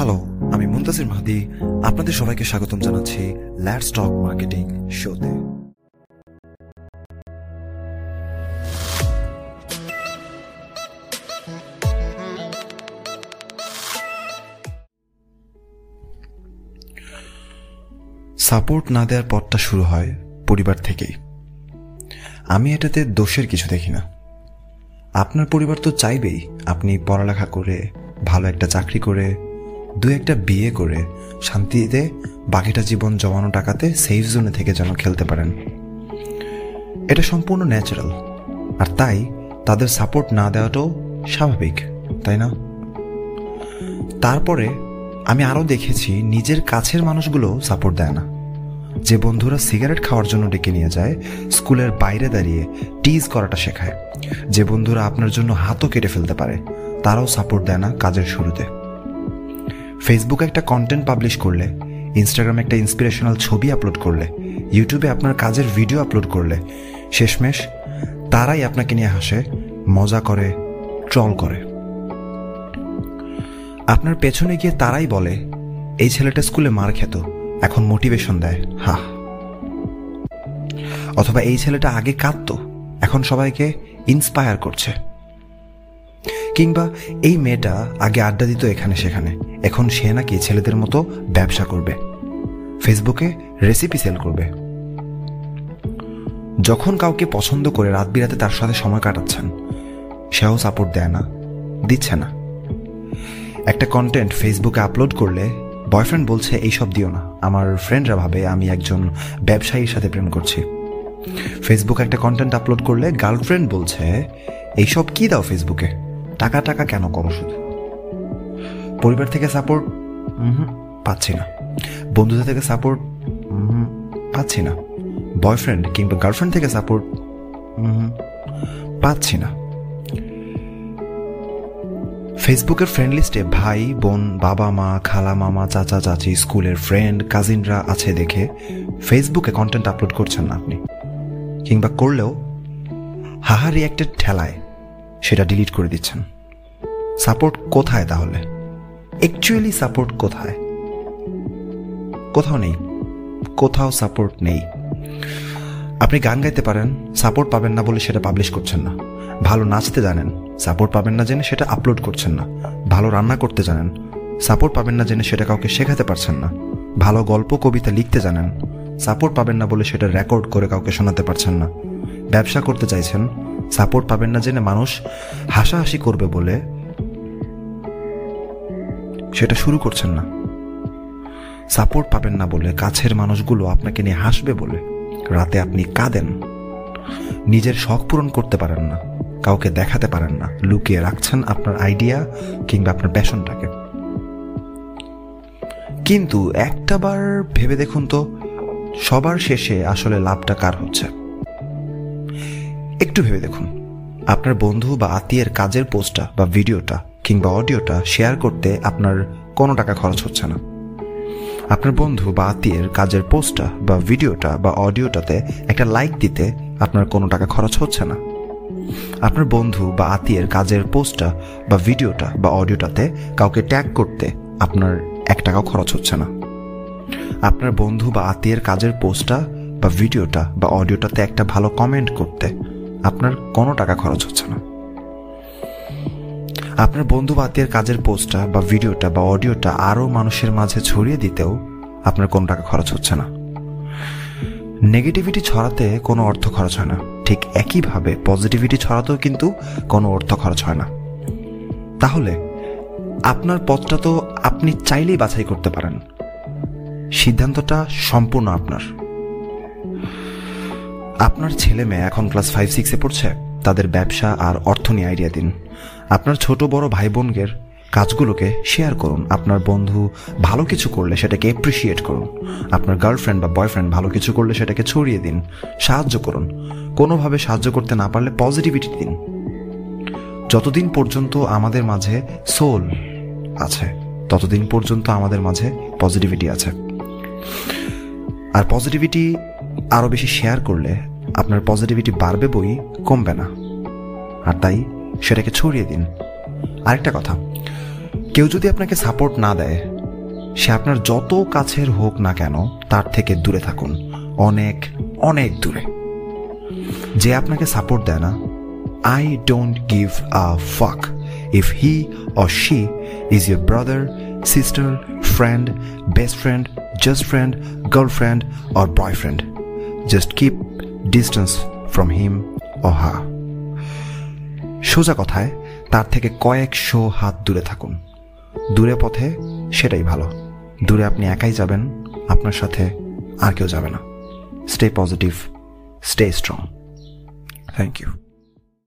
Hello আমি মুন্তাসির মাহাদি আপনাদের সবাইকে স্বাগতম জানাচ্ছি ল্যাড স্টক মার্কেটিং শোতে সাপোর্ট না দেওয়ার পথটা শুরু হয় পরিবার থেকেই। আমি এটাতে দোষের কিছু দেখি না। আপনার পরিবার তো চাইবেই আপনি পড়ালেখা করে, ভালো একটা চাকরি করে দু একটা বিয়ে করে শান্তিতে বাকিটা জীবন জমানো টাকাতে সেফ জোনে থেকে যেন খেলতে পারেন। এটা সম্পূর্ণ ন্যাচারাল আর তাই তাদের সাপোর্ট না দেওয়াটাও স্বাভাবিক, তাই না? তারপরে আমি আরও দেখেছি নিজের কাছের মানুষগুলো সাপোর্ট দেয় না। যে বন্ধুরা সিগারেট খাওয়ার জন্য ডেকে নিয়ে যায়, স্কুলের বাইরে দাঁড়িয়ে টিজ করাটা শেখায়। যে বন্ধুরা আপনার জন্য হাতও কেটে ফেলতে পারে, তারাও সাপোর্ট দেয় না কাজের শুরুতে। ফেসবুকে একটা কন্টেন্ট পাবলিশ করলে ইনস্টাগ্রামে একটা ইন্সপিরেশনাল ছবি আপলোড করলে ইউটিউবে আপনার কাজের ভিডিও আপলোড করলে, শেষমেশ তারাই আপনাকে নিয়ে হাসে, মজা করে ট্রল করে। আপনার পেছনে গিয়ে তারাই বলে, এই ছেলেটা স্কুলে মার খেত, এখন মোটিভেশন দেয়। হা। অথবা, এই ছেলেটা আগে কাঁদত, এখন সবাইকে ইন্সপায়ার করছে। কিংবা, এই মেয়েটা আগে আড্ডা দিত এখানে সেখানে এখন সে নাকি ছেলেদের মতো ব্যবসা করবে। ফেসবুকে রেসিপি সেল করবে। যখন কাউকে পছন্দ করে রাত বিরাতে তার সাথে সময় কাটাচ্ছেন, সেও সাপোর্ট দেয় না, দিচ্ছে না। একটা কন্টেন্ট ফেসবুকে আপলোড করলে বয়ফ্রেন্ড বলছে এইসব দিও না। আমার ফ্রেন্ডরা ভাবে আমি একজন ব্যবসায়ীর সাথে প্রেম করছি। ফেসবুক একটা কন্টেন্ট আপলোড করলে গার্লফ্রেন্ড বলছে এইসব কি দাও ফেসবুকে টাকা টাকা কেন করো শুধু? পরিবার থেকে সাপোর্ট পাচ্ছি না। বন্ধুদের থেকে সাপোর্ট পাচ্ছি না। বয়ফ্রেন্ড কিংবা গার্লফ্রেন্ড থেকে সাপোর্ট পাচ্ছি না। ফেসবুকের ফ্রেন্ড লিস্টে ভাই, বোন, বাবা, মা, খালা, মামা, চাচা, চাচি, স্কুলের ফ্রেন্ড কাজিনরা আছে দেখে ফেসবুকে কন্টেন্ট আপলোড করছেন না আপনি। কিংবা করলেও হাহা রিয়াক্টেড ঠেলায় সেটা ডিলিট করে দিচ্ছেন। সাপোর্ট কোথায় তাহলে? অ্যাকচুয়ালি সাপোর্ট কোথায়? কোথাও নেই। কোথাও সাপোর্ট নেই। আপনি গান গাইতে পারেন সাপোর্ট পাবেন না বলে সেটা পাবলিশ করছেন না। ভালো নাচতে জানেন সাপোর্ট পাবেন না জেনে সেটা আপলোড করছেন না। ভালো রান্না করতে জানেন সাপোর্ট পাবেন না জেনে সেটা কাউকে শেখাতে পারছেন না। ভালো গল্প, কবিতা লিখতে জানেন সাপোর্ট পাবেন না বলে সেটা রেকর্ড করে কাউকে শোনাতে পারছেন না। ব্যবসা করতে চাইছেন সাপোর্ট পাবেন না জেনে মানুষ হাসাহাসি করবে বলে সেটা শুরু করছেন না। সাপোর্ট পাবেন না বলে কাছের মানুষগুলো আপনাকে নিয়ে হাসবে বলে। রাতে আপনি কাঁদেন। নিজের শখ পূরণ করতে পারেন না। কাউকে দেখাতে পারেন না। লুকিয়ে রাখছেন আপনার আইডিয়া কিংবা আপনার প্যাশনটাকে। কিন্তু একটাবার ভেবে দেখুন তো, সবার শেষে আসলে লাভটা কার হচ্ছে? একটু ভেবে দেখুন। আপনার বন্ধু বা আত্মীয়ের কাজের পোস্টটা বা ভিডিওটা কিংবা অডিওটা শেয়ার করতে আপনার কোনো টাকা খরচ হচ্ছে না। আপনার বন্ধু বা আত্মীয়ের কাজের পোস্টটা বা ভিডিওটা বা অডিওটাতে একটা লাইক দিতে আপনার কোনো টাকা খরচ হচ্ছে না। আপনার বন্ধু বা আত্মীয়ের কাজের পোস্টটা বা ভিডিওটা বা অডিওটাতে কাউকে ট্যাগ করতে আপনার এক টাকাও খরচ হচ্ছে না। আপনার বন্ধু বা আত্মীয়ের কাজের পোস্টটা বা ভিডিওটা বা অডিওটাতে একটা ভালো কমেন্ট করতে আপনার কোনো টাকা খরচ হচ্ছে না। আপনার বন্ধু বা আত্মীয়ের কাজের পোস্টটা বা ভিডিওটা বা অডিওটা আরও মানুষের মাঝে ছড়িয়ে দিতেও আপনার কোনো টাকা খরচ হচ্ছে না। নেগেটিভিটি ছড়াতে কোনো অর্থ খরচ হয় না। ঠিক একইভাবে পজিটিভিটি ছড়াতেও কিন্তু কোনো অর্থ খরচ হয় না। তাহলে আপনার পথটা তো আপনি চাইলেই বাছাই করতে পারেন। সিদ্ধান্তটা সম্পূর্ণ আপনার। আপনার ছেলে মেয়ে এখন ক্লাস ফাইভ সিক্সে পড়ছে। তাদের ব্যবসা আর অর্থ নিয়ে আইডিয়া দিন। আপনার ছোট বড় ভাই বোনদের কাজগুলোকে শেয়ার করুন। আপনার বন্ধু ভালো কিছু করলে সেটাকে এপ্রিসিয়েট করুন। আপনার গার্লফ্রেন্ড বা বয়ফ্রেন্ড ভালো কিছু করলে সেটাকে ছড়িয়ে দিন। সাহায্য করুন। কোনোভাবে সাহায্য করতে না পারলে পজিটিভিটি দিন। যতদিন পর্যন্ত আমাদের মাঝে সোল আছে, ততদিন পর্যন্ত আমাদের মাঝে পজিটিভিটি আছে। আর পজিটিভিটি আরও বেশি শেয়ার করলে আপনার পজিটিভিটি বাড়বে বই কমবে না। আর তাই সেটাকে ছড়িয়ে দিন। আরেকটা কথা, কেউ যদি আপনাকে সাপোর্ট না দেয়, সে আপনার যত কাছের হোক না কেন তার থেকে দূরে থাকুন, অনেক অনেক দূরে। যে আপনাকে সাপোর্ট দেয় না I don't give a fuck if he or she is your brother sister friend best friend just friend girlfriend or boyfriend just keep distance from him uh হা সোজা কথায়, তার থেকে কয়েকশো হাত দূরে থাকুন। দূরে পথে সেটাই ভালো। দূরে আপনি একাই যাবেন, আপনার সাথে আর কেউ যাবে না। Stay positive stay strong thank you